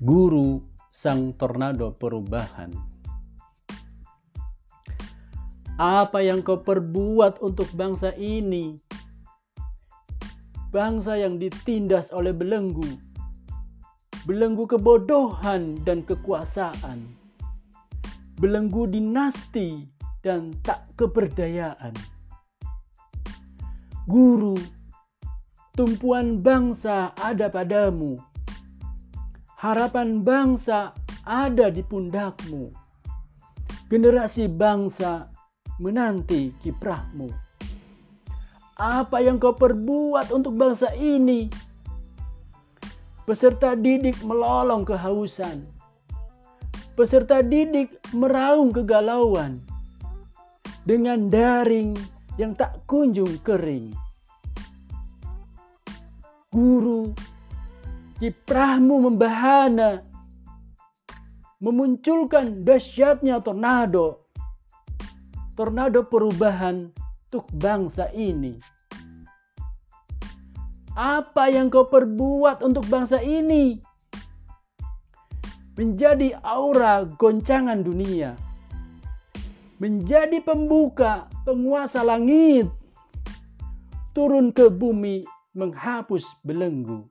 guru sang tornado perubahan. Apa yang kau perbuat untuk bangsa ini? Bangsa yang ditindas oleh belenggu, belenggu kebodohan dan kekuasaan, belenggu dinasti dan tak keberdayaan. Guru, tumpuan bangsa ada padamu Harapan bangsa ada di pundakmu. Generasi bangsa menanti kiprahmu. Apa yang kau perbuat untuk bangsa ini? Peserta didik melolong kehausan. Peserta didik meraung kegalauan. Dengan daring yang tak kunjung kering. Guru kiprahmu membahana, memunculkan dahsyatnya tornado, tornado perubahan untuk bangsa ini. Apa yang kau perbuat untuk bangsa ini? Menjadi aura goncangan dunia. Menjadi pembuka penguasa langit. Turun ke bumi menghapus belenggu.